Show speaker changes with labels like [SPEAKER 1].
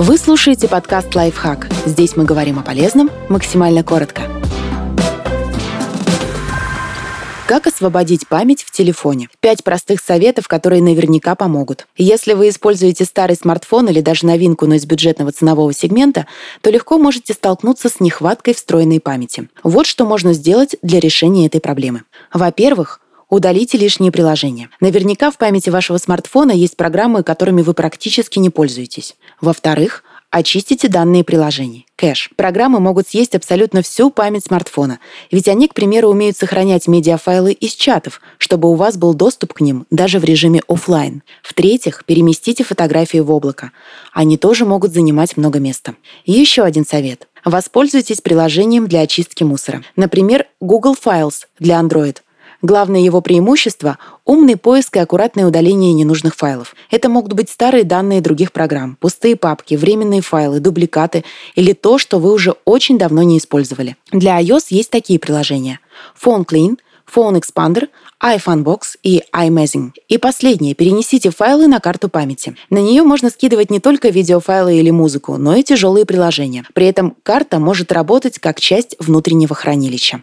[SPEAKER 1] Вы слушаете подкаст «Лайфхак». Здесь мы говорим о полезном максимально коротко. Как освободить память в телефоне? Пять простых советов, которые наверняка помогут. Если вы используете старый смартфон или даже новинку, но из бюджетного ценового сегмента, то легко можете столкнуться с нехваткой встроенной памяти. Вот что можно сделать для решения этой проблемы. Во-первых, Удалите лишние приложения. Наверняка в памяти вашего смартфона есть программы, которыми вы практически не пользуетесь. Во-вторых, Очистите данные приложений. Кэш. Программы могут съесть абсолютно всю память смартфона, ведь они, к примеру, умеют сохранять медиафайлы из чатов, чтобы у вас был доступ к ним даже в режиме офлайн. В-третьих, переместите фотографии в облако. Они тоже могут занимать много места. И еще один совет. Воспользуйтесь приложением для очистки мусора. Например, Google Files для Android – Главное его преимущество – умный поиск и аккуратное удаление ненужных файлов. Это могут быть старые данные других программ, пустые папки, временные файлы, дубликаты или то, что вы уже очень давно не использовали. Для iOS есть такие приложения – Phone Clean, Phone Expander, iFunbox и iMazing. И последнее. Перенесите файлы на карту памяти. На нее можно скидывать не только видеофайлы или музыку, но и тяжелые приложения. При этом карта может работать как часть внутреннего хранилища.